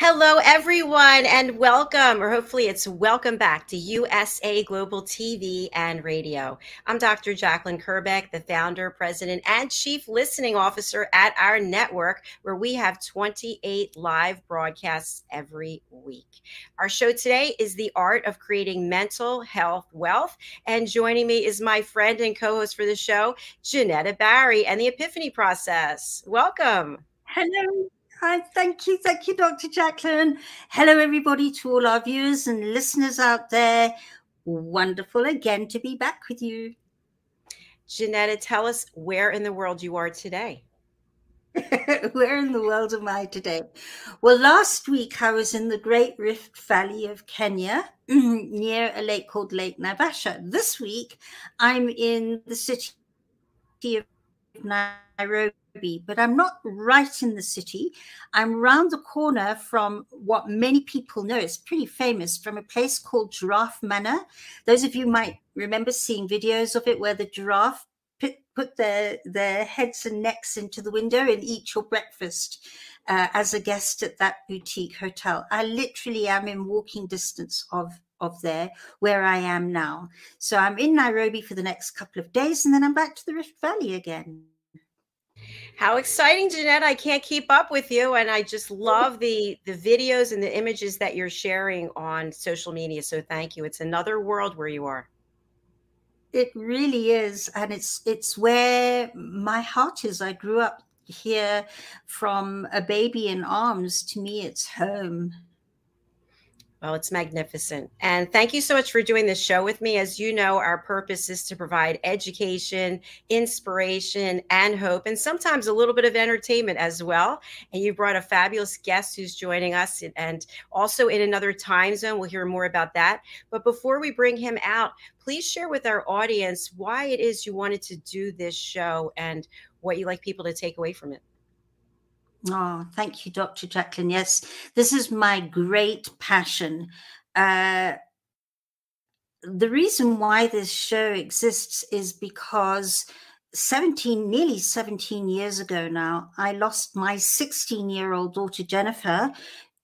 Hello, everyone, and welcome, or hopefully it's welcome back to USA Global TV and Radio. I'm Dr. Jacqueline Kerbeck, the founder, president, and chief listening officer at our network, where we have 28 live broadcasts every week. Our show today is The Art of Creating Mental Health Wealth, and joining me is my friend and co host for the show, Janetta Barry, and the Epiphany Process. Welcome. Hello. Hi, thank you. Thank you, Dr. Jacqueline. Hello, everybody, to all our viewers and listeners out there. Wonderful again to be back with you. Janetta, tell us where in the world you are today. where in the world am I today? Well, last week I was in the Great Rift Valley of Kenya near a lake called Lake Naivasha. This week I'm in the city of Nairobi but I'm not right in the city. I'm round the corner from what many people know. It's pretty famous from a place called Giraffe Manor. Those of you might remember seeing videos of it where the giraffe put, put their, their heads and necks into the window and eat your breakfast uh, as a guest at that boutique hotel. I literally am in walking distance of of there where I am now. So I'm in Nairobi for the next couple of days and then I'm back to the Rift Valley again. How exciting, Janetta. I can't keep up with you. And I just love the the videos and the images that you're sharing on social media. So thank you. It's another world where you are. It really is. And it's it's where my heart is. I grew up here from a baby in arms. To me, it's home. Well, it's magnificent. And thank you so much for doing this show with me. As you know, our purpose is to provide education, inspiration, and hope, and sometimes a little bit of entertainment as well. And you brought a fabulous guest who's joining us and also in another time zone. We'll hear more about that. But before we bring him out, please share with our audience why it is you wanted to do this show and what you like people to take away from it. Oh, thank you, Dr. Jacqueline. Yes, this is my great passion. Uh, the reason why this show exists is because 17, nearly 17 years ago now, I lost my 16 year old daughter, Jennifer,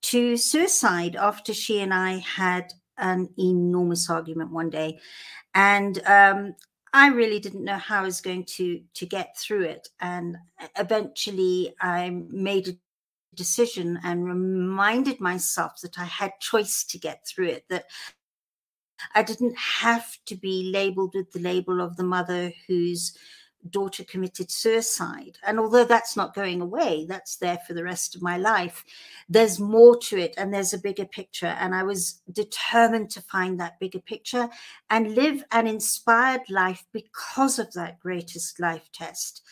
to suicide after she and I had an enormous argument one day. And um, I really didn't know how I was going to to get through it, and eventually I made a decision and reminded myself that I had choice to get through it. That I didn't have to be labeled with the label of the mother who's daughter committed suicide. And although that's not going away, that's there for the rest of my life, there's more to it and there's a bigger picture. And I was determined to find that bigger picture and live an inspired life because of that greatest life test.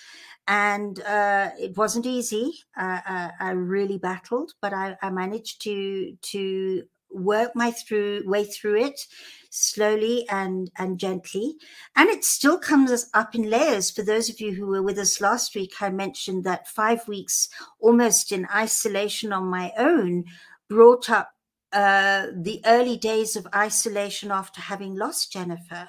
And uh, it wasn't easy. Uh, uh, I really battled, but I, I managed to to work my through way through it slowly and and gently. And it still comes up in layers. For those of you who were with us last week i mentioned that five weeks almost in isolation on my own brought up uh, the early days of isolation after having lost jennifer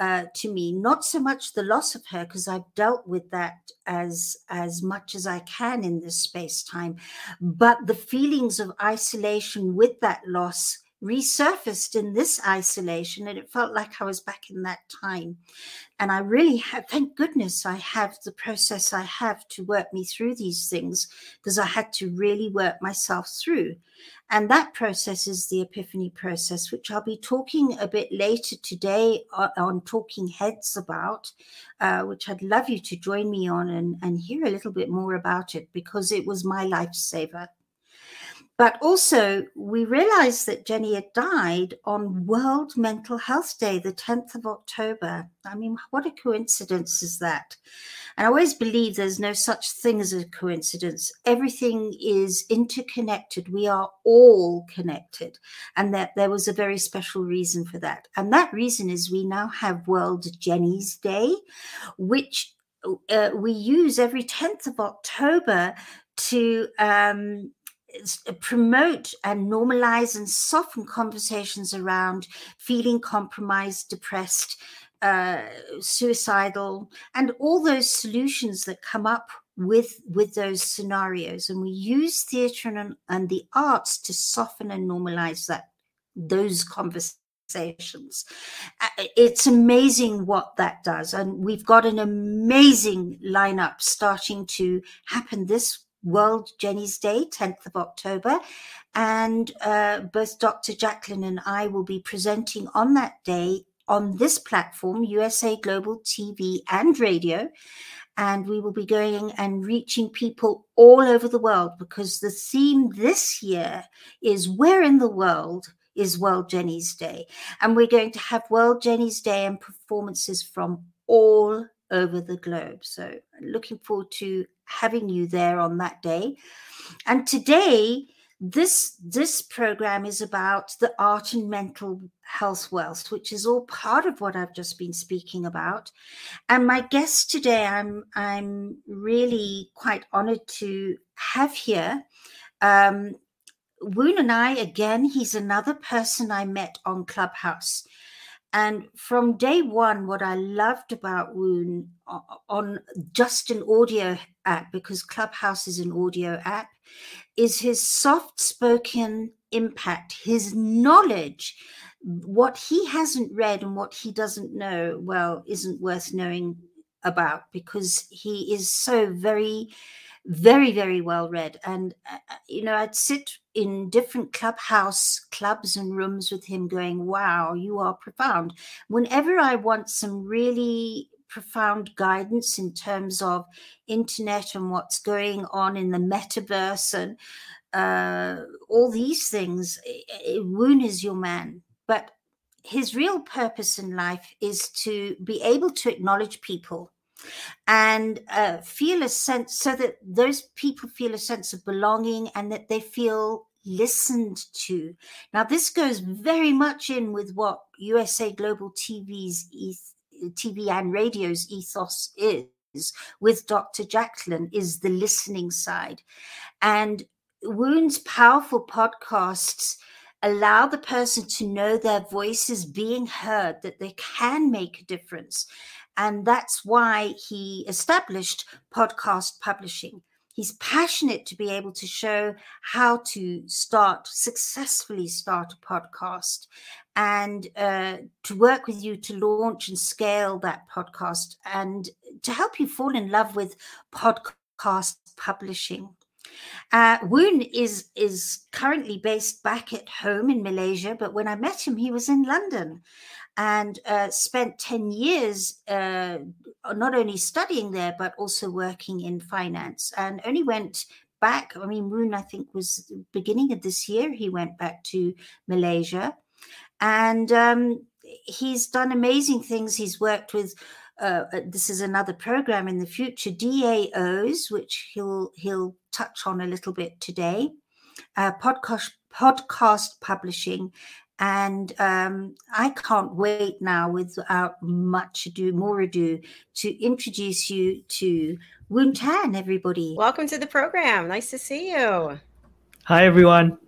uh, to me. Not so much the loss of her because i've dealt with that as as much as i can in this space time but the feelings of isolation with that loss resurfaced in this isolation and it felt like I was back in that time. And I really have, thank goodness I have the process I have to work me through these things because I had to really work myself through. And that process is the epiphany process, which I'll be talking a bit later today on, Talking Heads about, uh, which I'd love you to join me on and, and hear a little bit more about it because it was my lifesaver. But also, we realized that Jenny had died on World Mental Health Day, the 10th of October. I mean, what a coincidence is that? And I always believe there's no such thing as a coincidence. Everything is interconnected. We are all connected. And that there was a very special reason for that. And that reason is we now have World Jenny's Day, which uh, we use every 10th of October to um, promote and normalize and soften conversations around feeling compromised, depressed, uh, suicidal, and all those solutions that come up with with those scenarios. And we use theatre and, and the arts to soften and normalize that those conversations. Uh, it's amazing what that does. And we've got an amazing lineup starting to happen this World Jenny's Day, 10th of October. And uh, both Dr. Jacqueline and I will be presenting on that day on this platform, USA Global TV and radio. And we will be going and reaching people all over the world because the theme this year is Where in the World is World Jenny's Day? And we're going to have World Jenny's Day and performances from all over the globe. So, looking forward to having you there on that day. And today, this this program is about the art and mental health wealth which is all part of what i've just been speaking about and my guest today i'm i'm really quite honored to have here um woon and i again he's another person i met on clubhouse and from day one, what I loved about Woon on just an audio app, because Clubhouse is an audio app, is his soft spoken impact, his knowledge. What he hasn't read and what he doesn't know, well, isn't worth knowing about because he is so very very very well read and uh, uh, you know i'd sit in different clubhouse clubs and rooms with him going wow you are profound. Whenever i want some really profound guidance in terms of internet and what's going on in the metaverse and uh, all these things woon is your man. But his real purpose in life is to be able to acknowledge people and uh, feel a sense so that those people feel a sense of belonging and that they feel listened to. Now, this goes very much in with what USA Global TV's TV and radio's ethos is with Dr. Jacqueline is the listening side. And Woon's powerful podcasts allow the person to know their voice is being heard, that they can make a difference. And that's why he established podcast publishing. He's passionate to be able to show how to start, successfully start a podcast and uh, to work with you to launch and scale that podcast and to help you fall in love with podcast publishing. Uh, Woon is is currently based back at home in Malaysia, but when I met him, he was in London, and uh, spent 10 years uh, not only studying there, but also working in finance and only went back. I mean, Woon, I think, was beginning of this year, he went back to Malaysia. And um, he's done amazing things. He's worked with uh, uh this is another program in the future, DAOs, which he'll he'll touch on a little bit today. Uh, podcast podcast publishing and um, I can't wait now, without much ado, more ado, to introduce you to Woon Tan, everybody. Welcome to the program. Nice to see you. Hi, everyone.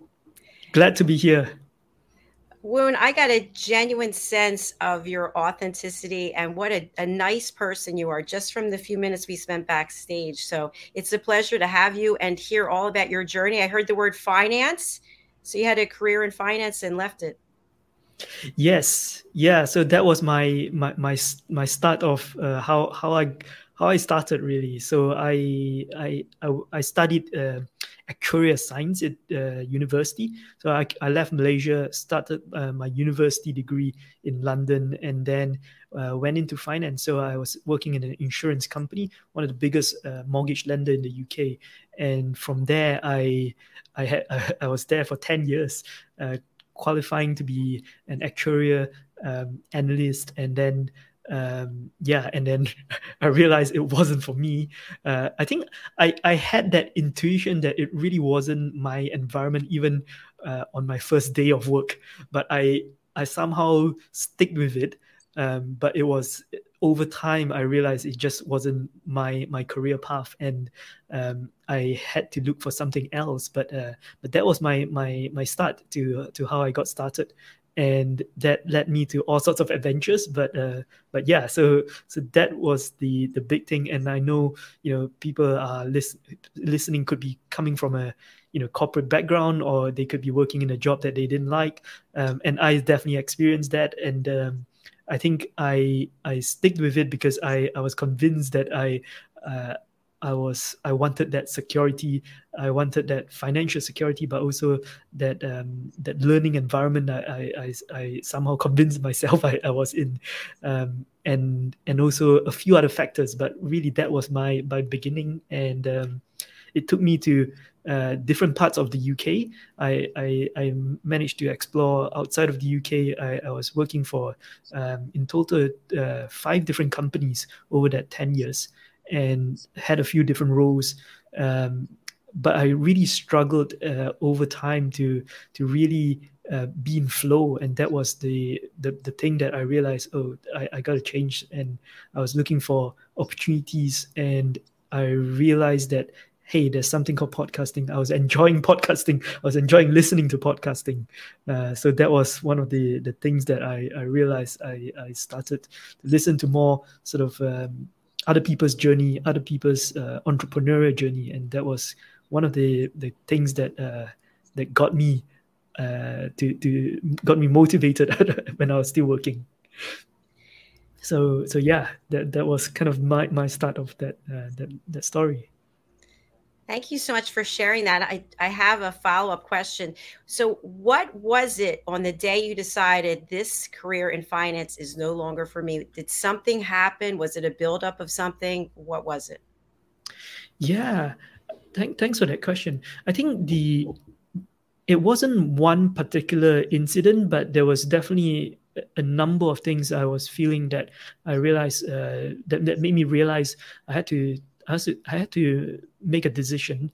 Glad to be here. Woon, I got a genuine sense of your authenticity and what a, a, nice person you are just from the few minutes we spent backstage. So it's a pleasure to have you and hear all about your journey. I heard the word finance. So you had a career in finance and left it. Yes, yeah. So that was my my my my start of uh, how how I how I started really. So I I I, I studied uh, actuarial science at uh, university. So I, I, left Malaysia, started uh, my university degree in London, and then uh, went into finance. So I was working in an insurance company, one of the biggest uh, mortgage lender in the UK. And from there, I I had I was there for ten years, uh, qualifying to be an actuarial um, analyst, and then um, yeah, and then I realized it wasn't for me. Uh, I think I, I had that intuition that it really wasn't my environment, even uh, on my first day of work. But I I somehow stick with it. Um, but it was over time I realized it just wasn't my my career path, and um, I had to look for something else. But uh, but that was my my my start to to how I got started and that led me to all sorts of adventures but uh, but yeah so so that was the the big thing. And i know you know people are listen, listening could be coming from a you know corporate background or they could be working in a job that they didn't like. Um, and i definitely experienced that. And um, i think i i stick with it because i i was convinced that i uh, I was I wanted that security. I wanted that financial security, but also that um, that learning environment. I, I, I somehow convinced myself I, I was in, um, and and also a few other factors. But really, that was my my beginning, and um, it took me to uh, different parts of the UK. I, I, I managed to explore outside of the UK. I, I was working for um, in total uh, five different companies over that ten years and had a few different roles. Um, but I really struggled uh, over time to to really uh, be in flow, and that was the the, the thing that I realized. Oh, I, I got to change, and I was looking for opportunities, and I realized that hey, there's something called podcasting. I was enjoying podcasting. I was enjoying listening to podcasting. Uh, so that was one of the the things that I I realized. I I started to listen to more sort of um, other people's journey, other people's uh, entrepreneurial journey, and that was one of the the things that uh, that got me uh, to to got me motivated when I was still working. So so yeah, that that was kind of my my start of that uh, that that story. Thank you so much for sharing that. I, I have a follow up question. So, what was it on the day you decided this career in finance is no longer for me? Did something happen? Was it a buildup of something? What was it? Yeah, Thank, thanks for that question. I think the it wasn't one particular incident, but there was definitely a number of things I was feeling that I realized uh, that, that made me realize I had to I had to, I had to make a decision,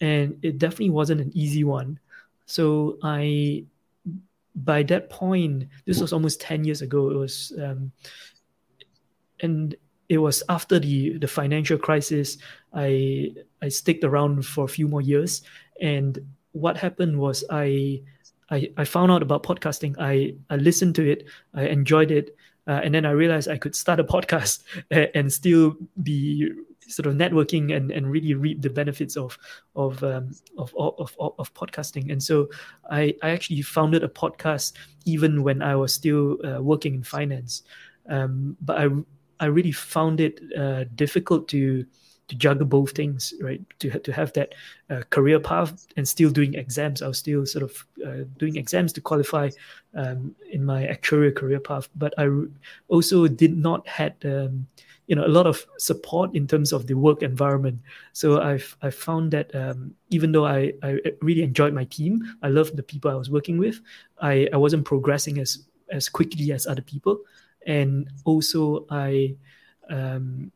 and it definitely wasn't an easy one. So I, by that point, this was almost ten years ago. It was, um, and it was after the the financial crisis. I I sticked around for a few more years, and what happened was I I, I found out about podcasting. I, I listened to it. I enjoyed it. Uh, and then I realized I could start a podcast and, and still be sort of networking and, and really reap the benefits of of, um, of, of, of of podcasting. And so I I actually founded a podcast even when I was still uh, working in finance. Um, but I I really found it uh, difficult to to juggle both things, right? To to have that uh, career path and still doing exams. I was still sort of uh, doing exams to qualify um, in my actuarial career path, but I also did not had um, you know a lot of support in terms of the work environment. So i've i found that um, even though I, I really enjoyed my team i loved the people i was working with i i wasn't progressing as as quickly as other people. And also i um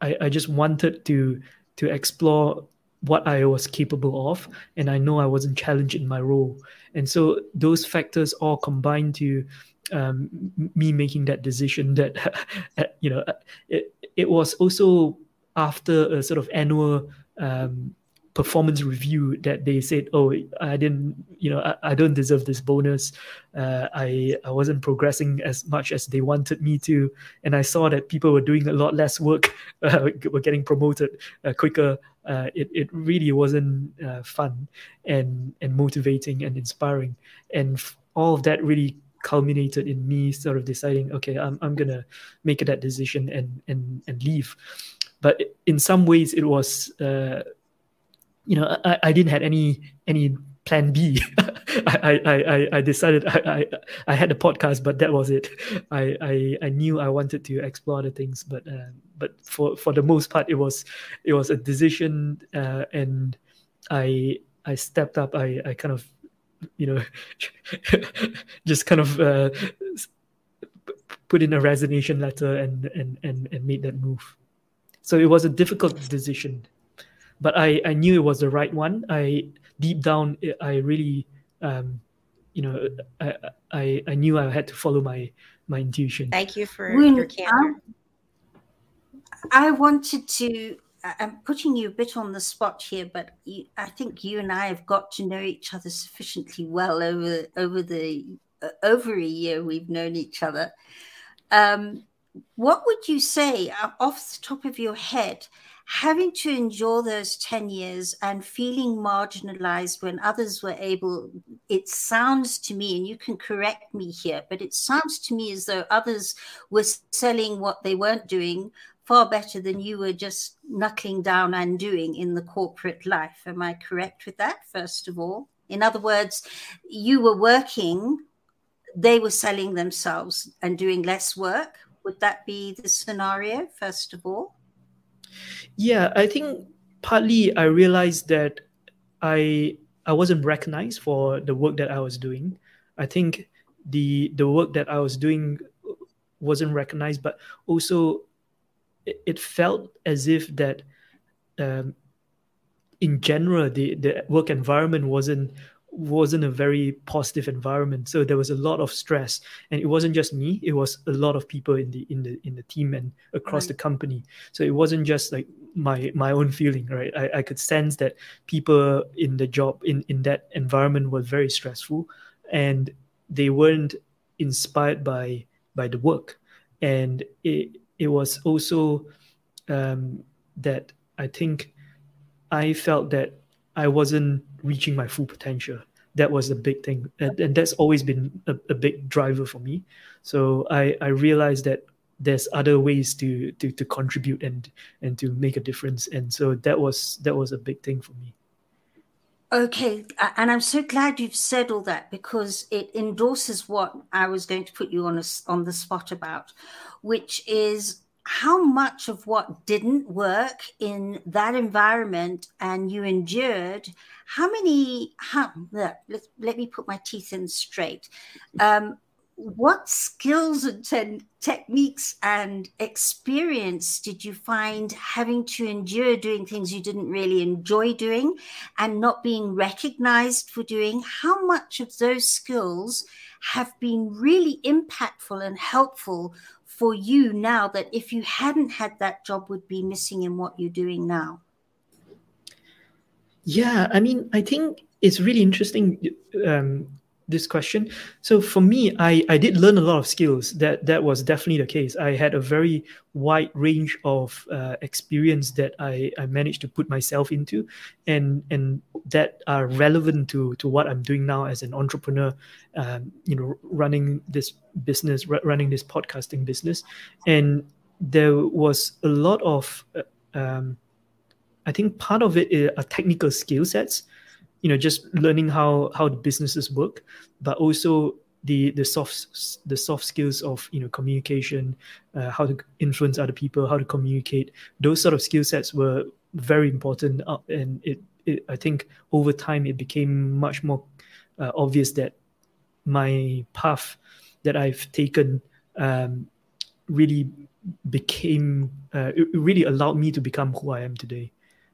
i i just wanted to to explore what i was capable of and i know i wasn't challenged in my role. And so those factors all combined to um, me making that decision that you know it, it was also after a sort of annual um, performance review that they said oh i didn't you know i, I don't deserve this bonus. Uh, i i wasn't progressing as much as they wanted me to. And i saw that people were doing a lot less work uh, were getting promoted uh, quicker uh, it, it really wasn't uh, fun and and motivating and inspiring and f- all of that really culminated in me sort of deciding, okay, I'm I'm gonna make that decision and and and leave. But in some ways, it was uh, you know, I, I didn't have any any plan B. I, I, I, I decided I, I, I had a podcast, but that was it. I, I, I knew I wanted to explore the things, but uh, but for, for the most part, it was it was a decision, uh, and I I stepped up. I, I kind of you know just kind of uh, put in a resignation letter and, and and and made that move. So it was a difficult decision, but I I knew it was the right one. I deep down I really um, you know I, I I knew I had to follow my my intuition. Thank you for when your candor. I, I wanted to I'm putting you a bit on the spot here, but you, I think you and I have got to know each other sufficiently well over over the uh, over a year we've known each other. Um, what would you say, uh, off the top of your head, having to endure those 10 years and feeling marginalized when others were able, it sounds to me, and you can correct me here, but it sounds to me as though others were selling what they weren't doing far better than you were just knuckling down and doing in the corporate life. Am I correct with that, first of all? In other words, you were working, they were selling themselves and doing less work. Would that be the scenario, first of all? Yeah, I think partly I realized that I I wasn't recognized for the work that I was doing. I think the the work that I was doing wasn't recognized, but also it, it felt as if that um, in general the the work environment wasn't wasn't a very positive environment. So there was a lot of stress. And it wasn't just me it was a lot of people in the in the in the team and across right. the company. So it wasn't just like my my own feeling right? I, I could sense that people in the job in in that environment were very stressful and they weren't inspired by by the work. And it it was also um, that i think i felt that i wasn't reaching my full potential. That was a big thing, and, and that's always been a, a, big driver for me. So I I realized that there's other ways to to to contribute and and to make a difference, and so that was that was a big thing for me. Okay, and I'm so glad you've said all that because it endorses what I was going to put you on a, on the spot about, which is how much of what didn't work in that environment and you endured how many how, let, let me put my teeth in straight. Um, what skills and te- techniques and experience did you find having to endure doing things you didn't really enjoy doing and not being recognized for doing? How much of those skills have been really impactful and helpful for you now that if you hadn't had that job would be missing in what you're doing now? Yeah, I mean, I think it's really interesting. Um, this question. So for me, I, I did learn a lot of skills. That that was definitely the case. I had a very wide range of uh, experience that I, I managed to put myself into, and and that are relevant to to what I'm doing now as an entrepreneur. Um, you know, running this business, r- running this podcasting business, and there was a lot of. Uh, um, I think part of it are technical skill sets you know just learning how how the businesses work but also the the soft the soft skills of you know communication uh, how to influence other people how to communicate. Those sort of skill sets were very important uh, and it, it, i think over time it became much more uh, obvious that my path that i've taken um, really became uh, it really allowed me to become who i am today.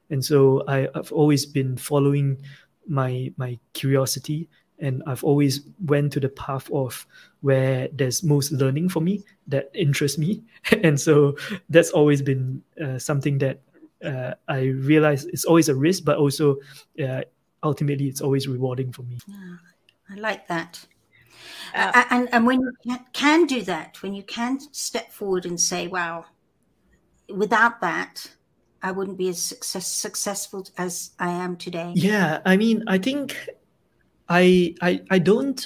And so I, have always been following my my curiosity and I've always went to the path of where there's most learning for me that interests me, and so that's always been uh, something that uh, I realize it's always a risk, but also uh, ultimately it's always rewarding for me. Yeah, I like that. Uh, and and when you can do that, when you can step forward and say, "Wow, without that, I wouldn't be as success, successful as I am today. Yeah, I mean, I think I I I don't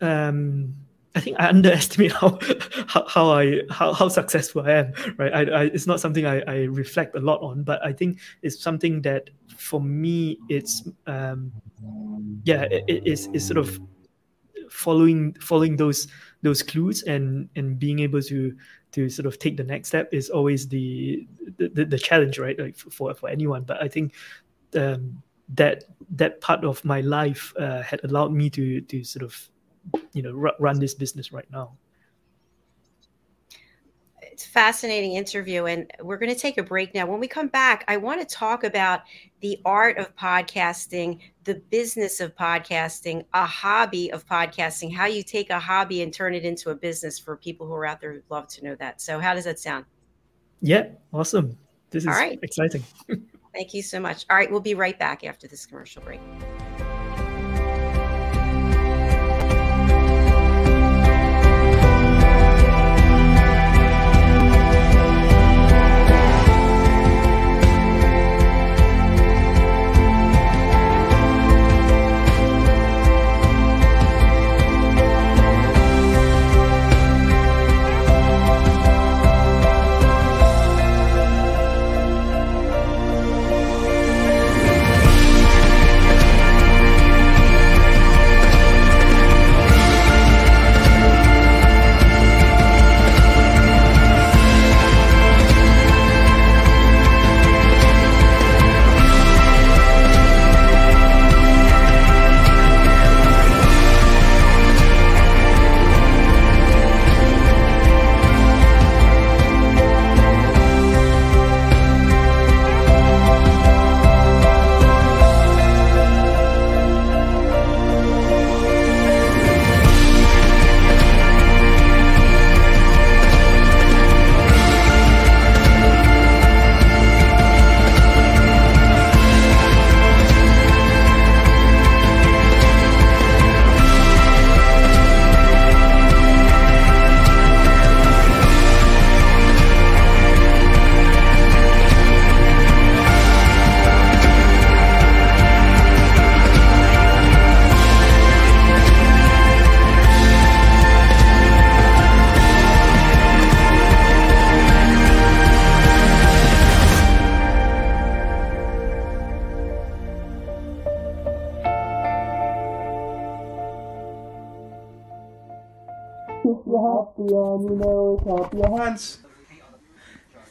um I think I underestimate how how, how I how, how successful I am. Right, I, I, it's not something I, I reflect a lot on, but I think it's something that for me it's um, yeah it, it's, it's sort of following following those those clues and and being able to to sort of take the next step is always the the, the challenge, right? Like for for anyone, but I think um, that that part of my life uh, had allowed me to to sort of you know run this business right now fascinating interview and we're going to take a break now. When we come back i want to talk about the art of podcasting the business of podcasting a hobby of podcasting how you take a hobby and turn it into a business for people who are out there who'd love to know that. So how does that sound? Yeah awesome. This is All right. exciting. Thank you so much. All right we'll be right back after this commercial break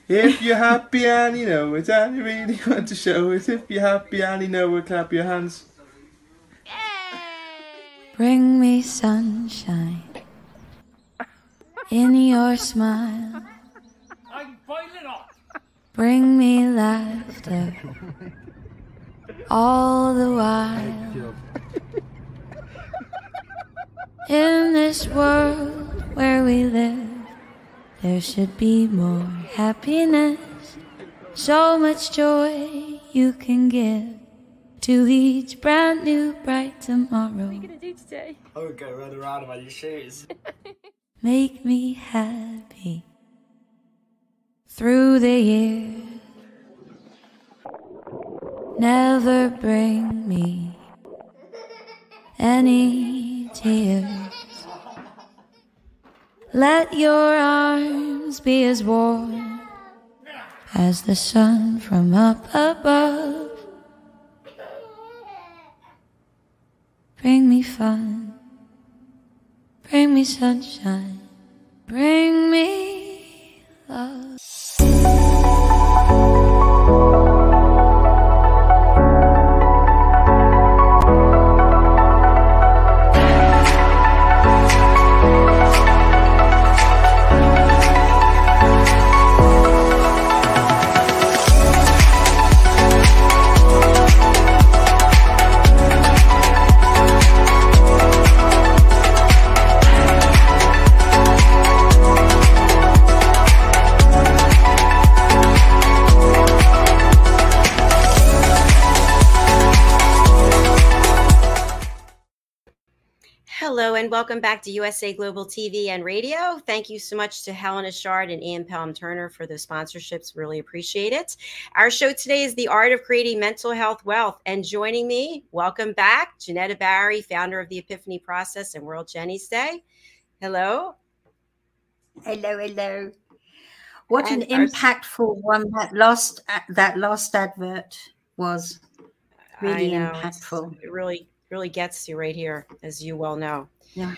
If you're happy and you know it and you really want to show it, if you're happy and you know it, clap your hands. Bring me sunshine in your smile. I'm boiling up. Bring me laughter all the while. In this world where we live there should be more happiness, so much joy you can give to each brand new bright tomorrow. What are you gonna do today? I would go run around in my new shoes. Make me happy through the years. Never bring me any tears. Let your arms be as warm as the sun from up above. Bring me fun, bring me sunshine, bring me love. Welcome back to USA Global TV and Radio. Thank you so much to Helen Ashard and Ian Pelham Turner for the sponsorships. Really appreciate it. Our show today is The Art of Creating Mental Health Wealth. And joining me, welcome back, Janetta Barry, founder of the Epiphany Process and World Jenny's Day. Hello. Hello, hello. What and an impactful one that last uh, that last advert was. Really impactful. It really really gets you right here, as you well know. Yeah.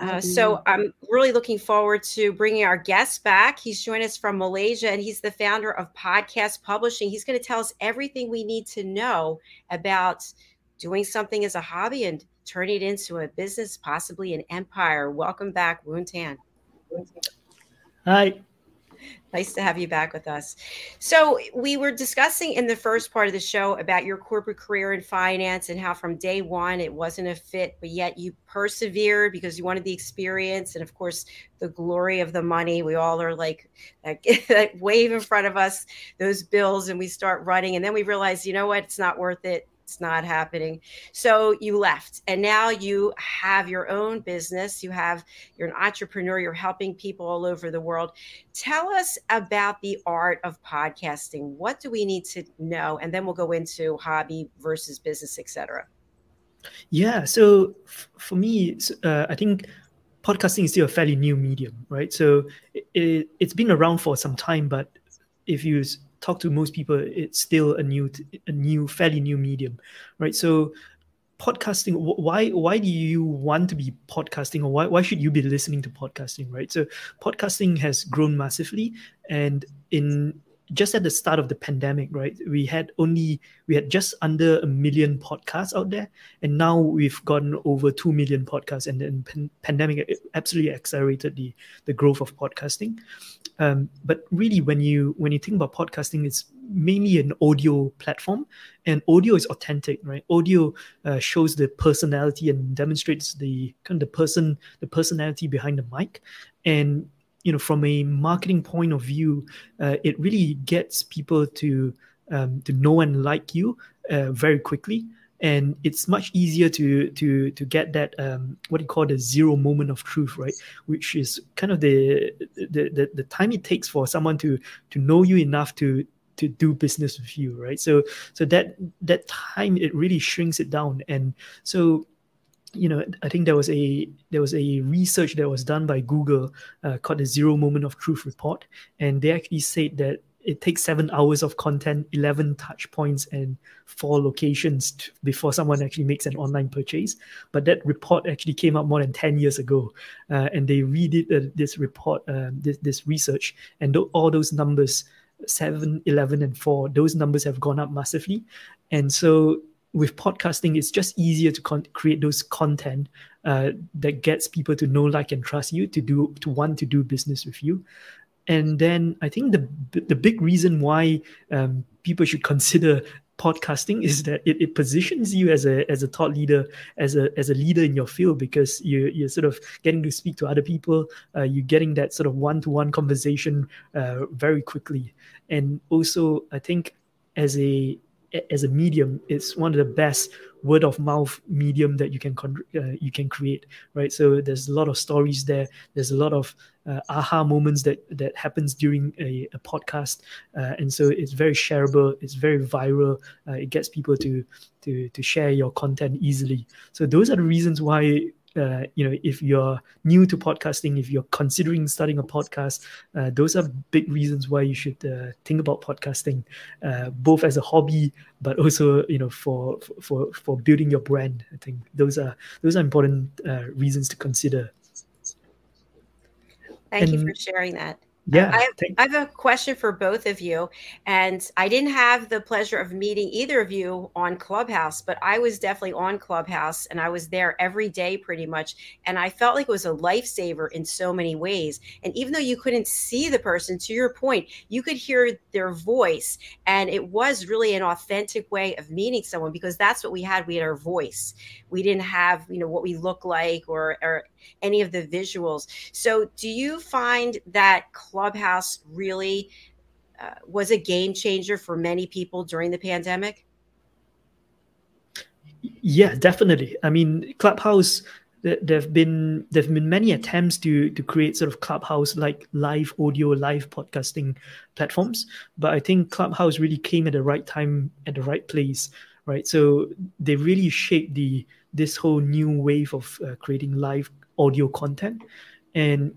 Uh, so I'm really looking forward to bringing our guest back. He's joined us from Malaysia, and he's the founder of Podcast Publishing. He's going to tell us everything we need to know about doing something as a hobby and turning it into a business, possibly an empire. Welcome back, Woon Tan. Hi. Nice to have you back with us. So, we were discussing in the first part of the show about your corporate career in finance and how from day one it wasn't a fit, but yet you persevered because you wanted the experience and, of course, the glory of the money. We all are like, like wave in front of us those bills and we start running. And then we realize, you know what, it's not worth it it's not happening. So you left and now you have your own business. You have, you're an entrepreneur, you're helping people all over the world. Tell us about the art of podcasting. What do we need to know? And then we'll go into hobby versus business, etc. Yeah. So f- for me, uh, I think podcasting is still a fairly new medium, right? So it, it, it's been around for some time, but if you talk to most people, it's still a new, a new, fairly new medium, right? So podcasting why why do you want to be podcasting or why, why should you be listening to podcasting right so podcasting has grown massively and in just at the start of the pandemic right we had only we had just under a million podcasts out there and now we've gotten over 2 million podcasts and then pan- pandemic absolutely accelerated the the growth of podcasting um, but really, when you when you think about podcasting, it's mainly an audio platform, and audio is authentic, right? Audio uh, shows the personality and demonstrates the kind of the person, the personality behind the mic, and you know, from a marketing point of view, uh, it really gets people to um, to know and like you uh, very quickly. And it's much easier to to to get that um, what you call the zero moment of truth right? Which is kind of the, the the the time it takes for someone to to know you enough to to do business with you right? So so that that time it really shrinks it down. And so you know i think there was a there was a research that was done by google uh, called the zero moment of truth report and they actually said that it takes seven hours of content, 11 touch points, and four locations to, before someone actually makes an online purchase. But that report actually came out more than 10 years ago. Uh, and they redid uh, this report, um, this, this research, and th- all those numbers 7, 11, and 4, those numbers have gone up massively. And so with podcasting, it's just easier to con- create those content uh, that gets people to know, like, and trust you to do to want to do business with you. And then I think the the big reason why um, people should consider podcasting is that it, it positions you as a as a thought leader as a as a leader in your field because you you're sort of getting to speak to other people uh, you're getting that sort of one-to-one conversation uh, very quickly. And also i think as a as a medium it's one of the best word of mouth medium that you can uh, you can create right? So there's a lot of stories there. There's a lot of uh, aha moments that that happens during a, a podcast. Uh, and so it's very shareable it's very viral uh, it gets people to to to share your content easily. So those are the reasons why uh, you know if you're new to podcasting if you're considering starting a podcast uh, those are big reasons why you should uh, think about podcasting uh, both as a hobby but also you know for for for building your brand i think. Those are those are important uh, reasons to consider. Thank and, you for sharing that yeah. I have, I have, a question for both of you. And I didn't have the pleasure of meeting either of you on Clubhouse, but I was definitely on Clubhouse and I was there every day pretty much. And I felt like it was a lifesaver in so many ways. And even though you couldn't see the person, to your point, you could hear their voice. And it was really an authentic way of meeting someone because that's what we had. We had our voice. We didn't have, you know, what we look like or, or any of the visuals. So do you find that Clubhouse really uh, was a game changer for many people during the pandemic? Yeah, definitely. I mean, Clubhouse. There've been there've been many attempts to to create sort of Clubhouse like live audio, live podcasting platforms, but I think Clubhouse really came at the right time at the right place, right? So they really shaped the this whole new wave of uh, creating live audio content, and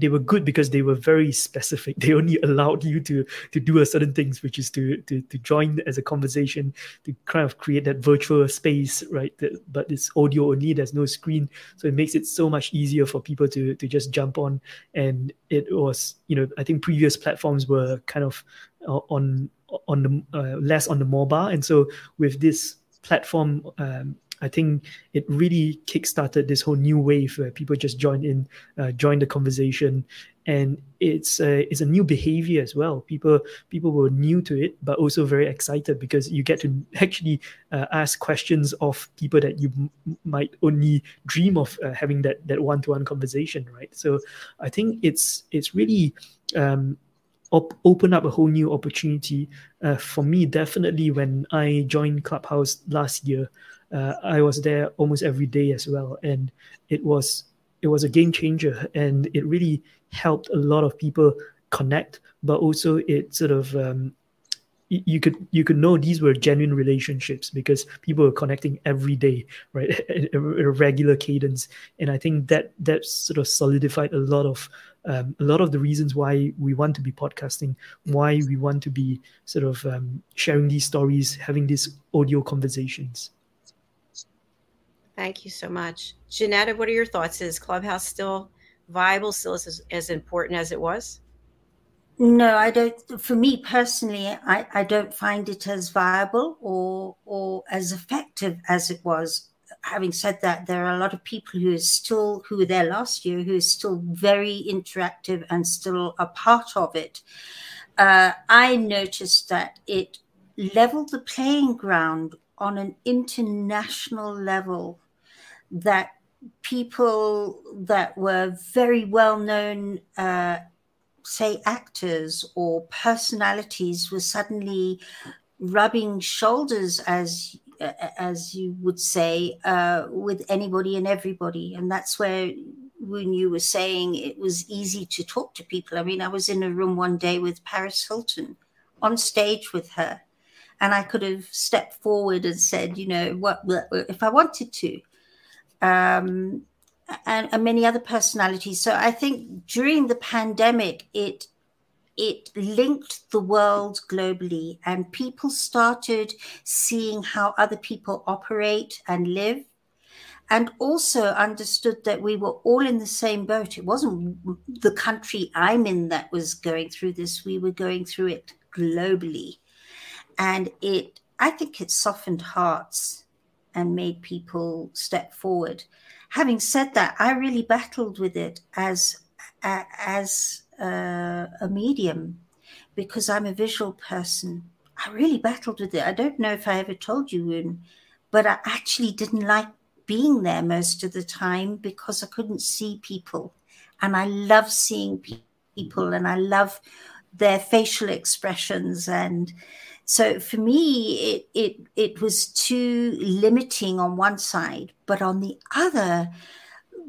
they were good because they were very specific. They only allowed you to to do a certain things, which is to to to join as a conversation, to kind of create that virtual space, right? But it's audio only. There's no screen, so it makes it so much easier for people to to just jump on. And it was, you know, I think previous platforms were kind of uh, on on the uh, less on the mobile, and so with this platform. Um, I think it really kickstarted this whole new wave where people just join in, uh, join the conversation, and it's a it's a new behavior as well. People people were new to it, but also very excited because you get to actually uh, ask questions of people that you m- might only dream of uh, having that that one to one conversation, right? So I think it's it's really. Um, op- open up a whole new opportunity uh, for me definitely when i joined clubhouse last year uh, I was there almost every day as well, and it was it was a game changer, and it really helped a lot of people connect, but also it sort of um, you could you could know these were genuine relationships because people were connecting every day right? A regular cadence and i think that that sort of solidified a lot of um, a lot of the reasons why we want to be podcasting why we want to be sort of um, sharing these stories having these audio conversations Thank you so much. Janetta, what are your thoughts? Is Clubhouse still viable, still as, as important as it was? No, I don't. For me personally, I, I don't find it as viable or or as effective as it was. Having said that, there are a lot of people who are still who were there last year who are still very interactive and still a part of it. Uh, I noticed that it leveled the playing ground on an international level that people that were very well known, uh, say actors or personalities, were suddenly rubbing shoulders, as uh, as you would say, uh, with anybody and everybody, and that's where. When you were saying it was easy to talk to people, I mean, I was in a room one day with Paris Hilton on stage with her, and I could have stepped forward and said, you know, what, what if I wanted to um, and, and many other personalities. So I think during the pandemic, it it linked the world globally, and people started seeing how other people operate and live and also understood that we were all in the same boat. It wasn't the country I'm in that was going through this, we were going through it globally. And it, I think it softened hearts and made people step forward. Having said that, I really battled with it as as a, a medium because I'm a visual person. I really battled with it. I don't know if I ever told you, Woon, but I actually didn't like being there most of the time because I couldn't see people. And I love seeing people and I love their facial expressions and so for me, it, it, it was too limiting on one side, but on the other,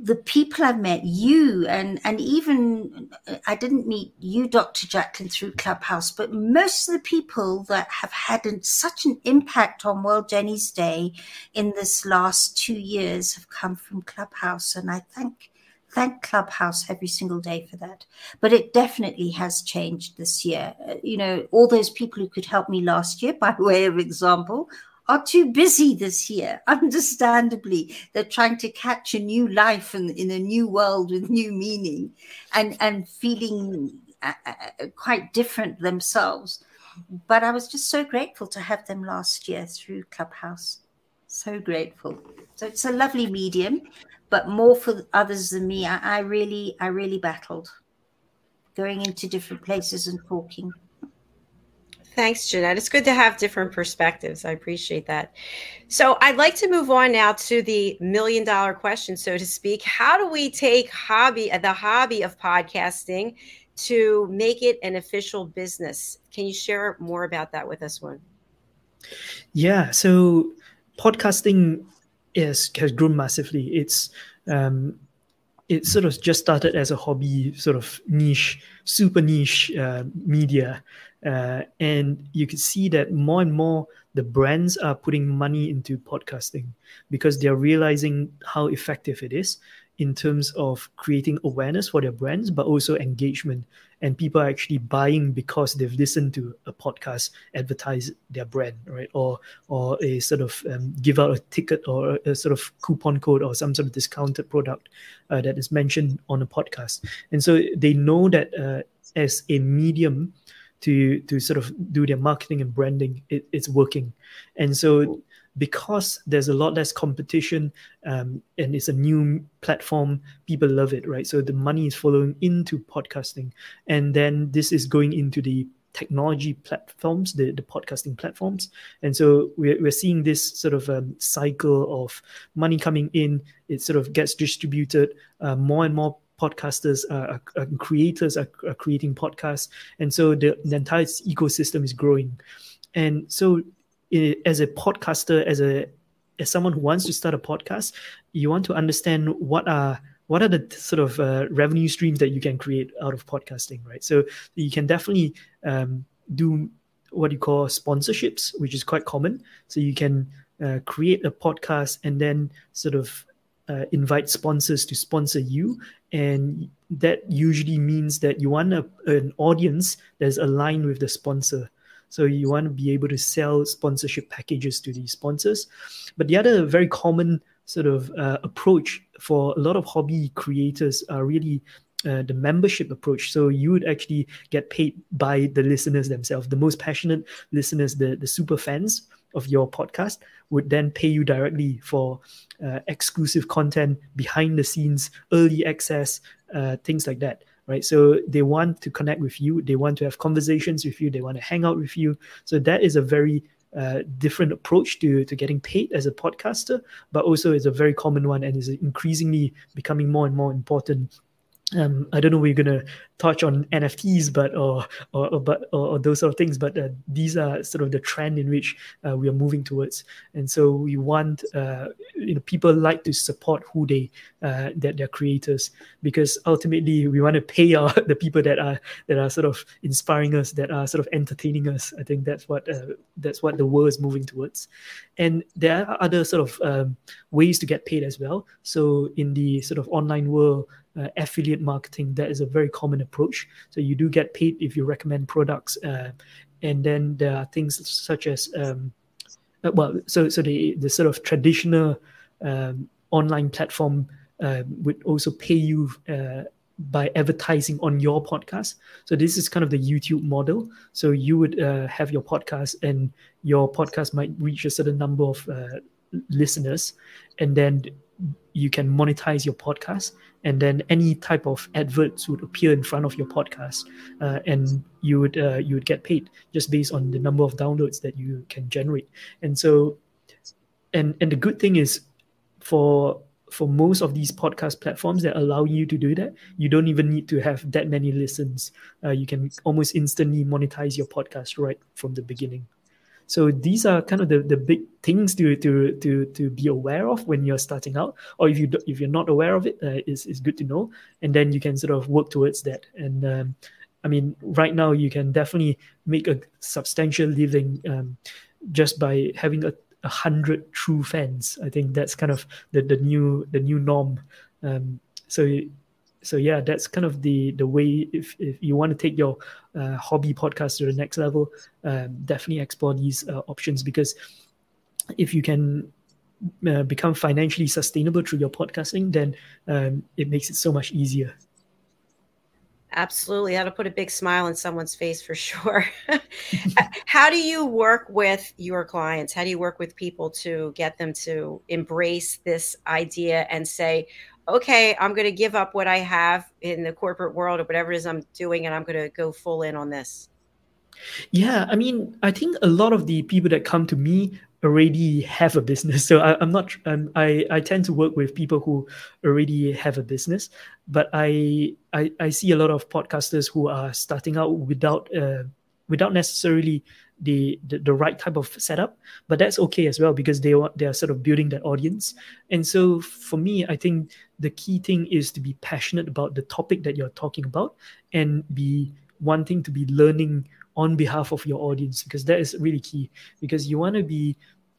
the people I've met, you and and even I didn't meet you, Dr. Jacqueline, through Clubhouse, but most of the people that have had an, such an impact on World Jenny's Day in this last two years have come from Clubhouse, and I thank thank Clubhouse every single day for that. But it definitely has changed this year. Uh, you know, all those people who could help me last year, by way of example, are too busy this year. Understandably, they're trying to catch a new life in, in a new world with new meaning and, and feeling uh, uh, quite different themselves. But I was just so grateful to have them last year through Clubhouse. So grateful. So it's a lovely medium but more for others than me. I, I really, I really battled going into different places and talking. Thanks, Janetta. It's good to have different perspectives. I appreciate that. So, I'd like to move on now to the million dollar question, so to speak. How do we take hobby, the hobby of podcasting, to make it an official business? Can you share more about that with us, Woon? Yeah. So, podcasting is has grown massively. It's um, it sort of just started as a hobby, sort of niche, super niche uh, media, uh, and you can see that more and more the brands are putting money into podcasting because they're realizing how effective it is in terms of creating awareness for their brands, but also engagement. And people are actually buying because they've listened to a podcast advertise their brand, right? Or or a sort of um, give out a ticket or a sort of coupon code or some sort of discounted product uh, that is mentioned on a podcast. And so they know that uh, as a medium to to sort of do their marketing and branding, it, it's working. And so because there's a lot less competition um, and it's a new platform people love it right? So the money is following into podcasting. And then this is going into the technology platforms the, the podcasting platforms. And so we're, we're seeing this sort of um, cycle of money coming in. It sort of gets distributed uh, more and more podcasters uh, creators are, are, creating podcasts. And so the, the entire ecosystem is growing. And so as a podcaster, as a as someone who wants to start a podcast, you want to understand what are what are the sort of uh, revenue streams that you can create out of podcasting, right? So you can definitely um, do what you call sponsorships, which is quite common. So you can uh, create a podcast and then sort of uh, invite sponsors to sponsor you, and that usually means that you want a, an audience that's aligned with the sponsor. So you want to be able to sell sponsorship packages to these sponsors. But the other very common sort of uh, approach for a lot of hobby creators are really uh, the membership approach. So you would actually get paid by the listeners themselves. The most passionate listeners, the, the super fans of your podcast, would then pay you directly for uh, exclusive content, behind the scenes, early access, uh, things like that right? So they want to connect with you, they want to have conversations with you, they want to hang out with you. So that is a very uh, different approach to to getting paid as a podcaster, but also is a very common one and is increasingly becoming more and more important um, I don't know we're gonna touch on NFTs, but or or, but or, or, those sort of things. But uh, these are sort of the trend in which uh, we are moving towards, and so we want uh, you know people like to support who they uh, that they're creators because ultimately we want to pay our the people that are that are sort of inspiring us, that are sort of entertaining us. I think that's what uh, that's what the world is moving towards, and there are other sort of um, ways to get paid as well. So in the sort of online world uh, affiliate marketing that is a very common approach. So you do get paid if you recommend products uh, and then there are things such as um, uh, well so so the the sort of traditional um, online platform uh, would also pay you uh, by advertising on your podcast. So this is kind of the youtube model. So you would uh, have your podcast and your podcast might reach a certain number of listeners and then you can monetize your podcast and then any type of adverts would appear in front of your podcast uh, and you would uh, you would get paid just based on the number of downloads that you can generate. And so and and the good thing is for for most of these podcast platforms that allow you to do that you don't even need to have that many listens. Uh, you can almost instantly monetize your podcast right from the beginning so these are kind of the, the big things to, to to to be aware of when you're starting out, or if you if you're not aware of it, uh, is good to know, and then you can sort of work towards that. And um, I mean, right now you can definitely make a substantial living um, just by having a, a hundred true fans. I think that's kind of the the new the new norm. Um, so so yeah that's kind of the the way if, if you want to take your uh, hobby podcast to the next level um, definitely explore these uh, options because if you can uh, become financially sustainable through your podcasting then um, it makes it so much easier Absolutely. That'll put a big smile on someone's face for sure. How do you work with your clients? How do you work with people to get them to embrace this idea and say, okay, I'm going to give up what I have in the corporate world or whatever it is I'm doing, and I'm going to go full in on this? Yeah, I mean, I think a lot of the people that come to me already have a business. So I, am not. Um, I I tend to work with people who already have a business, but I I, I see a lot of podcasters who are starting out without uh, without necessarily the, the, the right type of setup but that's okay as well because they want they are sort of building that audience. And so for me i think the key thing is to be passionate about the topic that you're talking about and be wanting to be learning on behalf of your audience because that is really key because you want to be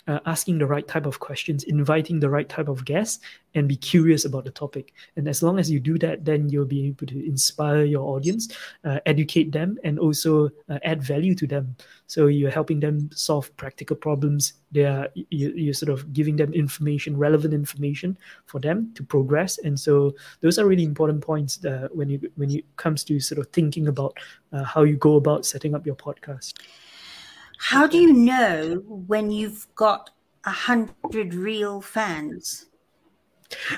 uh, asking the right type of questions, inviting the right type of guests, and be curious about the topic. And as long as you do that, then you'll be able to inspire your audience, uh, educate them, and also uh, add value to them. So you're helping them solve practical problems. They are you, you're sort of giving them information, relevant information for them to progress. And so those are really important points uh, when you when it comes to sort of thinking about uh, how you go about setting up your podcast. How do you know when you've got a hundred real fans?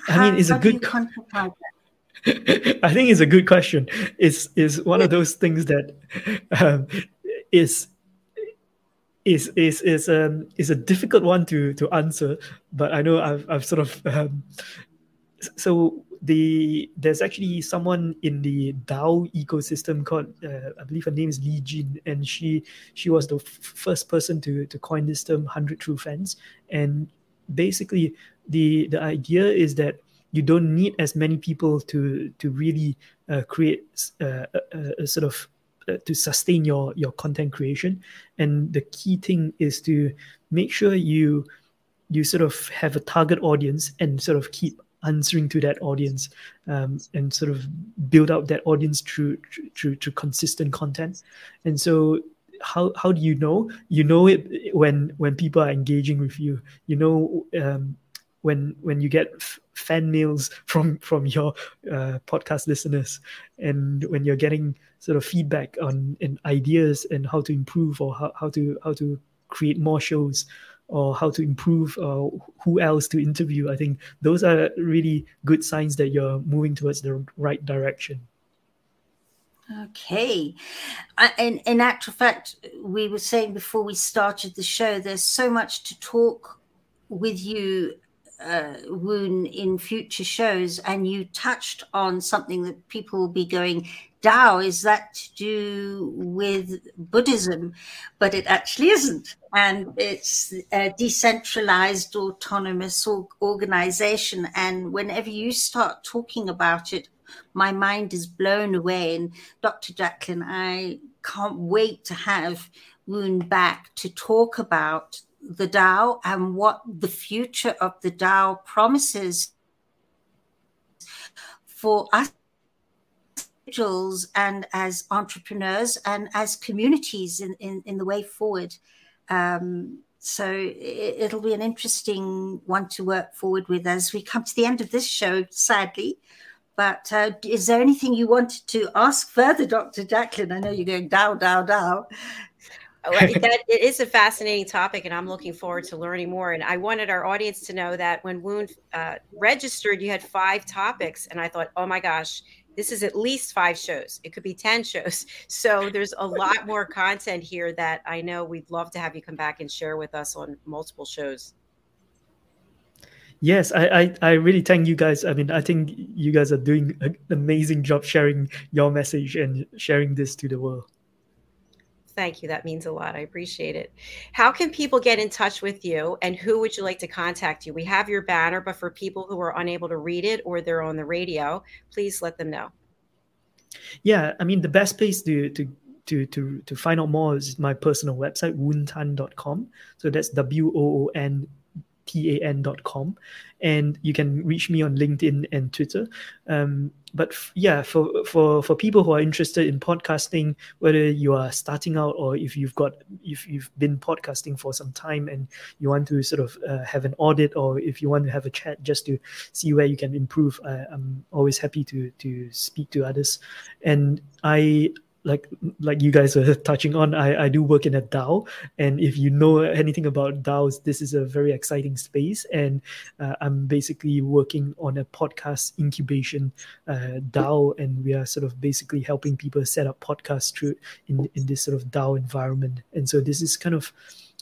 I mean, it's a good. I think it's a good question. It's is one of those things that um, is is is is um is a difficult one to to answer. But I know I've I've sort of um, so the there's actually someone in the DAO ecosystem called uh, I believe her name is Li Jin, and she she was the f- first person to to coin this term "hundred true fans." And basically, the the idea is that you don't need as many people to to really uh, create uh, a, a, sort of uh, to sustain your your content creation. And the key thing is to make sure you you sort of have a target audience and sort of keep answering to that audience um, and sort of build out that audience through, through through consistent content. And so how how do you know? You know it when when people are engaging with you. You know um, when when you get f- fan mails from from your uh, podcast listeners and when you're getting sort of feedback on and ideas and how to improve or how, how to how to create more shows or how to improve uh, who else to interview. I think those are really good signs that you're moving towards the right direction. Okay. Uh, in, in actual fact we were saying before we started the show there's so much to talk with you uh, Woon in future shows, and you touched on something that people will be going, Dao, is that to do with Buddhism? But it actually isn't. And it's a decentralized, autonomous organization. And whenever you start talking about it, my mind is blown away. And Dr. Jacqueline, I can't wait to have Woon back to talk about the Dao and what the future of the Dao promises for us individuals and as entrepreneurs and as communities in, in, in the way forward. Um, so it, will be an interesting one to work forward with as we come to the end of this show, sadly. But uh, is there anything you wanted to ask further, Dr. Jacqueline? I know you're going down, down, down. that it is a fascinating topic, and I'm looking forward to learning more. And I wanted our audience to know that when Woon uh, registered, you had five topics, and I thought, oh my gosh, this is at least five shows. It could be 10 shows. So there's a lot more content here that I know we'd love to have you come back and share with us on multiple shows. Yes, I, I, I really thank you guys. I mean, I think you guys are doing an amazing job sharing your message and sharing this to the world. Thank you. That means a lot. I appreciate it. How can people get in touch with you and who would you like to contact you? We have your banner, but for people who are unable to read it or they're on the radio, please let them know. Yeah, I mean the best place to to to to to find out more is my personal website woontan.com. So that's W O O N tan.com and you can reach me on linkedin and twitter um, but f- yeah for for for people who are interested in podcasting whether you are starting out or if you've got if you've been podcasting for some time and you want to sort of uh, have an audit or if you want to have a chat just to see where you can improve uh, i'm always happy to to speak to others. And i like like you guys are touching on, I, I do work in a DAO, and if you know anything about DAOs, this is a very exciting space, and uh, I'm basically working on a podcast incubation uh, DAO, and we are sort of basically helping people set up podcasts through in in this sort of DAO environment, and so this is kind of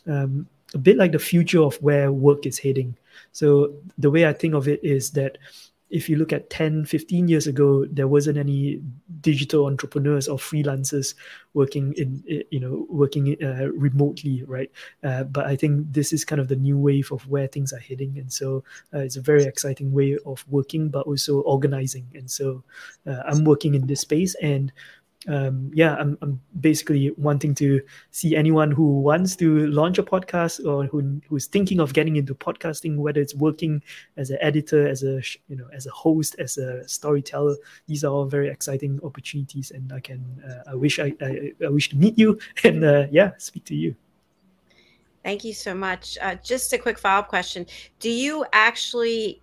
um, a bit like the future of where work is heading. So the way I think of it is that if you look at 10 15 years ago there wasn't any digital entrepreneurs or freelancers working in you know working uh, remotely right? Uh, but i think this is kind of the new wave of where things are heading. And so uh, it's a very exciting way of working but also organizing. And so uh, i'm working in this space and um, yeah, I'm, I'm basically wanting to see anyone who wants to launch a podcast or who who's thinking of getting into podcasting, whether it's working as an editor, as a you know, as a host, as a storyteller. These are all very exciting opportunities, and I can uh, I wish I, I, I wish to meet you and uh, yeah, speak to you. Thank you so much. Uh, just a quick follow up question: Do you actually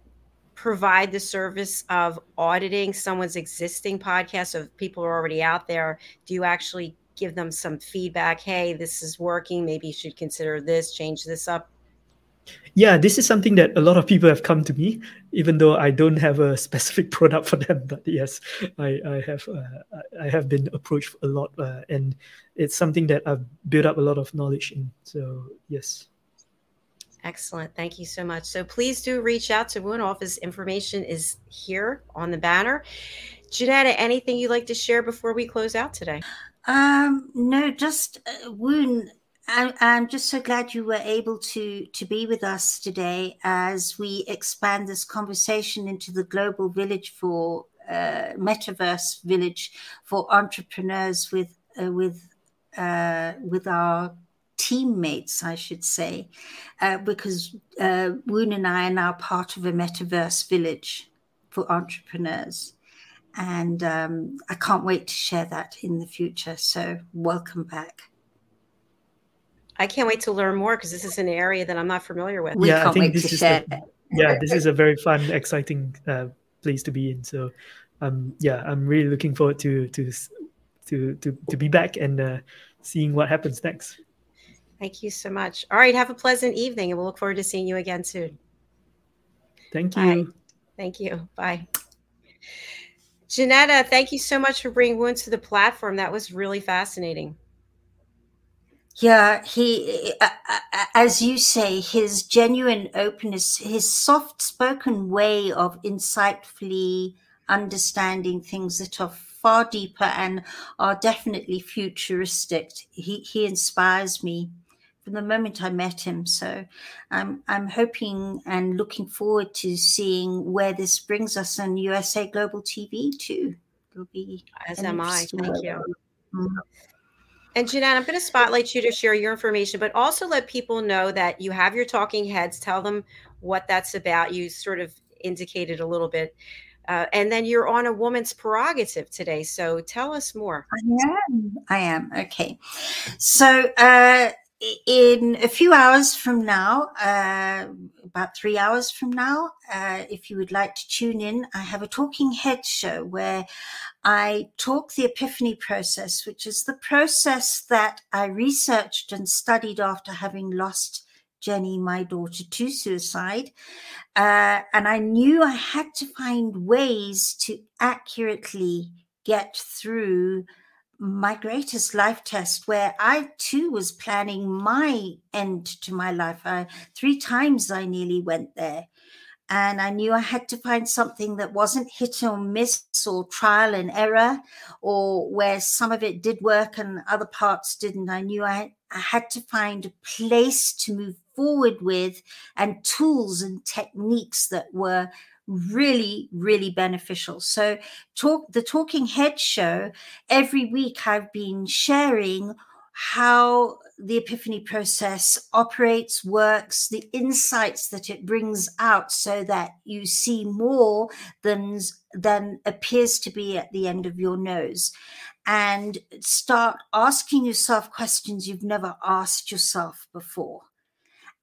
provide the service of auditing someone's existing podcast. So people are already out there do you actually give them some feedback? Hey this is working. Maybe you should consider this change this up. Yeah this is something that a lot of people have come to me even though i don't have a specific product for them. But yes i, I have uh, i have been approached a lot uh, and it's something that i've built up a lot of knowledge in. So yes Excellent. Thank you so much. So please do reach out to Woon Office. Information is here on the banner. Janetta, anything you'd like to share before we close out today? Um, no, just uh, Woon. I, I'm just so glad you were able to to be with us today as we expand this conversation into the global village for uh, metaverse village for entrepreneurs with uh, with uh, with our teammates, I should say, uh, because uh, Woon and I are now part of a metaverse village for entrepreneurs. And um, I can't wait to share that in the future. So, welcome back. I can't wait to learn more because this is an area that I'm not familiar with. We yeah, can't I think wait this to is share. A, yeah, this is a very fun, exciting uh, place to be in. So, um, yeah, I'm really looking forward to to to to, to be back and uh, seeing what happens next. Thank you so much. All right. Have a pleasant evening, and we'll look forward to seeing you again soon. Thank you. Bye. Thank you. Bye. Janetta, thank you so much for bringing Woon to the platform. That was really fascinating. Yeah, he, uh, uh, as you say, his genuine openness, his soft spoken way of insightfully understanding things that are far deeper and are definitely futuristic. He, he inspires me from the moment I met him. So I'm I'm hoping and looking forward to seeing where this brings us on USA Global TV too. It'll be as am I. Thank you. Mm-hmm. And Janetta, I'm going to spotlight you to share your information, but also let people know that you have your talking heads. Tell them what that's about. You sort of indicated a little bit. Uh, and then you're on a woman's prerogative today. So tell us more. I am. I am. Okay. So uh, in a few hours from now, uh, about three hours from now, uh, if you would like to tune in, I have a talking head show where I talk the epiphany process, which is the process that I researched and studied after having lost Jenny, my daughter, to suicide. Uh, and I knew I had to find ways to accurately get through my greatest life test where I too was planning my end to my life. I, three times I nearly went there. And I knew I had to find something that wasn't hit or miss or trial and error, or where some of it did work and other parts didn't. I knew I, I had to find a place to move forward with and tools and techniques that were really really beneficial. So talk the talking head show every week i've been sharing how the epiphany process operates works the insights that it brings out so that you see more than than appears to be at the end of your nose. And start asking yourself questions you've never asked yourself before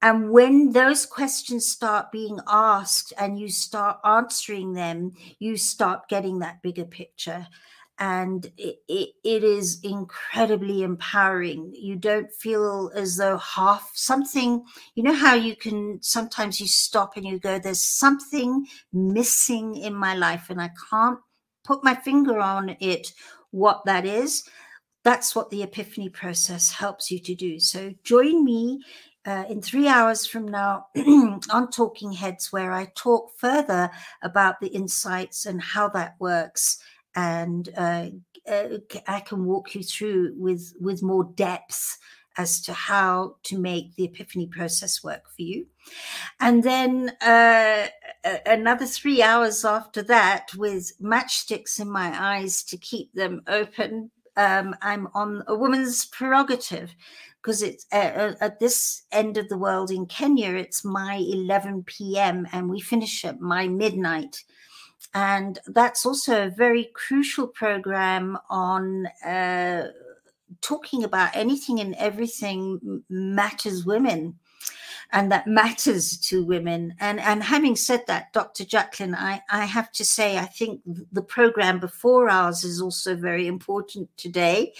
and when those questions start being asked and you start answering them, you start getting that bigger picture. And it, it, it is incredibly empowering. You don't feel as though half something, you know, how you can sometimes you stop and you go, there's something missing in my life, and I can't put my finger on it, what that is that's what the epiphany process helps you to do. So join me uh, in three hours from now on Talking Heads, where I talk further about the insights and how that works. And uh, uh, I can walk you through with, with more depth as to how to make the epiphany process work for you. And then uh, another three hours after that with matchsticks in my eyes to keep them open um, I'm on a woman's prerogative because it's uh, at this end of the world in Kenya, it's my 11 p.m. and we finish at my midnight. And that's also a very crucial program on uh, talking about anything and everything matters women and that matters to women. And and having said that, Dr. Jacqueline, I, I have to say I think the program before ours is also very important today,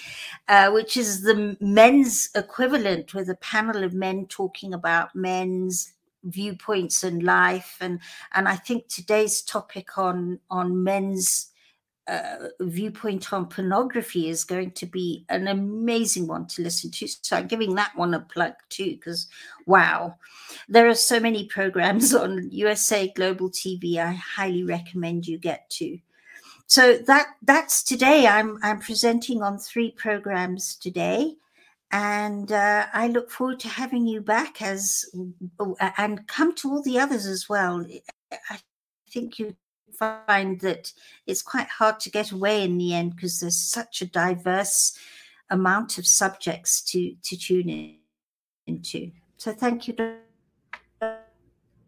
uh, which is the men's equivalent with a panel of men talking about men's viewpoints in life and and I think today's topic on on men's uh, viewpoint on pornography is going to be an amazing one to listen to. So I'm giving that one a plug too, because wow, there are so many programs on USA Global TV. I highly recommend you get to. So that that's today. I'm I'm presenting on three programs today, and uh, I look forward to having you back as and come to all the others as well. I think you find that it's quite hard to get away in the end because there's such a diverse amount of subjects to to tune in into. So thank you,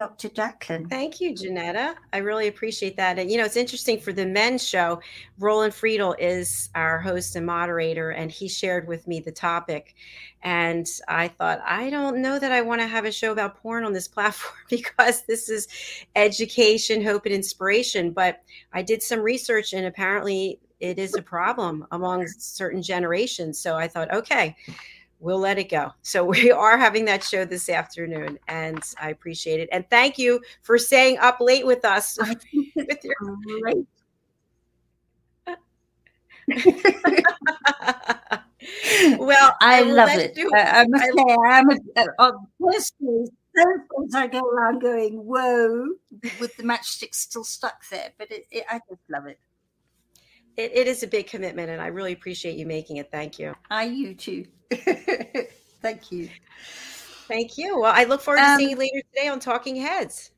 Dr. Jacqueline. Thank you, Janetta. I really appreciate that. And you know, it's interesting for the men's show. Roland Friedel is our host and moderator, and he shared with me the topic. And I thought, I don't know that I want to have a show about porn on this platform because this is education, hope, and inspiration. But I did some research, and apparently it is a problem among certain generations. So I thought, okay we'll let it go. So we are having that show this afternoon, and I appreciate it. And thank you for staying up late with us. with your- Great. well, I, I love it. you- I, I must I- say, I'm a, uh, personally, sometimes I go around going, "Whoa," with the matchstick still stuck there, but it, it, I just love it. It, it is a big commitment, and I really appreciate you making it. Thank you. I you too. Thank you. Thank you. Well, I look forward to Um, seeing you later today on Talking Heads.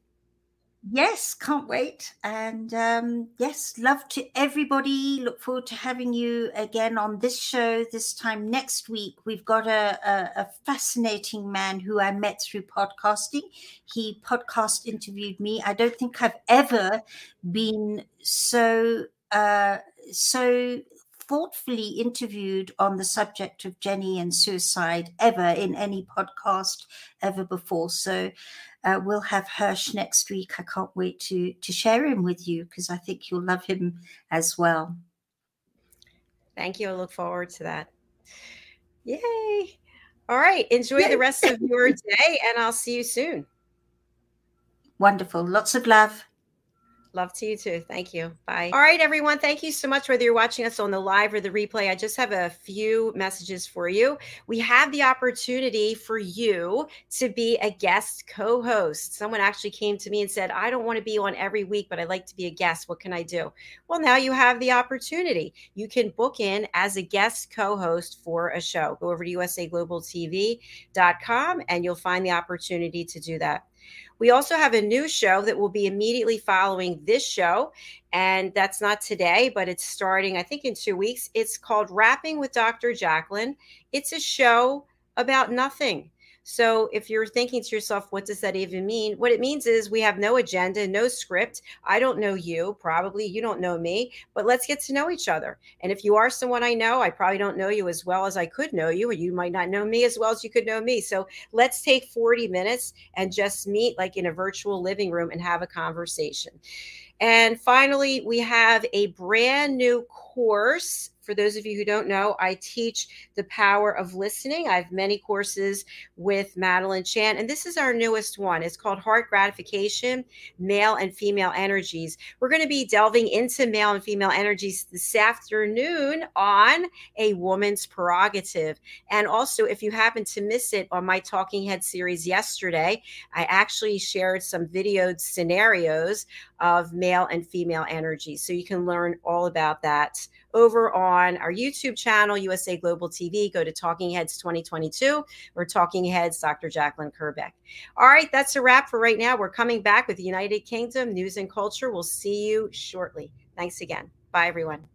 Yes, can't wait. And um, yes, love to everybody. Look forward to having you again on this show this time next week. We've got a, a, a fascinating man who I met through podcasting. He podcast interviewed me. I don't think I've ever been so uh, so thoughtfully interviewed on the subject of Jenny and suicide ever in any podcast ever before. So uh, we'll have Hirsch next week. I can't wait to to share him with you because I think you'll love him as well. Thank you. I look forward to that. Yay. All right. Enjoy the rest of your day, and I'll see you soon. Wonderful. Lots of love. Love to you too. Thank you. Bye. All right, everyone. Thank you so much. Whether you're watching us on the live or the replay, I just have a few messages for you. We have the opportunity for you to be a guest co host. Someone actually came to me and said, I don't want to be on every week, but I'd like to be a guest. What can I do? Well, now you have the opportunity. You can book in as a guest co host for a show. Go over to usaglobaltv.com and you'll find the opportunity to do that. We also have a new show that will be immediately following this show. And that's not today, but it's starting, I think, in two weeks. It's called Rapping with Dr. Jacqueline. It's a show about nothing. So if you're thinking to yourself, what does that even mean? What it means is we have no agenda, no script. I don't know you, probably you don't know me, but let's get to know each other. And if you are someone I know, I probably don't know you as well as I could know you, or you might not know me as well as you could know me. So let's take 40 minutes and just meet like in a virtual living room and have a conversation. And finally, we have a brand new course. For those of you who don't know, I teach the power of listening. I have many courses with Madeline Chan, and this is our newest one. It's called Heart Gratification Male and Female Energies. We're going to be delving into male and female energies this afternoon on a woman's prerogative. And also, if you happen to miss it on my Talking Head series yesterday, I actually shared some videoed scenarios of male and female energy. So you can learn all about that over on our YouTube channel, USA Global TV. Go to Talking Heads 2022 or Talking Heads Dr. Jacqueline Kerbeck. All right, that's a wrap for right now. We're coming back with United Kingdom news and culture. We'll see you shortly. Thanks again. Bye, everyone.